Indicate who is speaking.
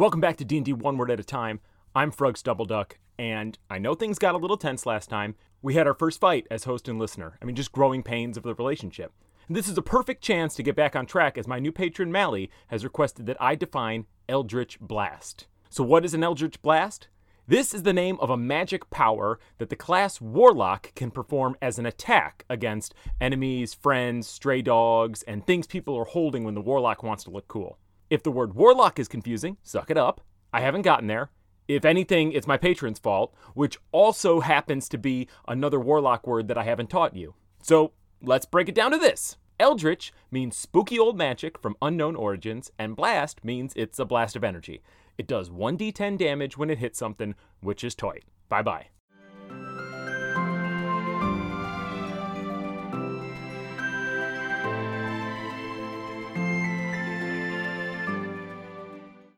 Speaker 1: Welcome back to D&D One Word at a Time. I'm Fruggs Doubleduck, and I know things got a little tense last time. We had our first fight as host and listener. I mean, just growing pains of the relationship. And this is a perfect chance to get back on track as my new patron Mally has requested that I define Eldritch Blast. So, what is an Eldritch Blast? This is the name of a magic power that the class Warlock can perform as an attack against enemies, friends, stray dogs, and things people are holding when the Warlock wants to look cool. If the word Warlock is confusing, suck it up. I haven't gotten there. If anything, it's my patron's fault, which also happens to be another Warlock word that I haven't taught you. So let's break it down to this. Eldritch means spooky old magic from unknown origins, and blast means it's a blast of energy. It does 1d10 damage when it hits something, which is toy. Bye bye.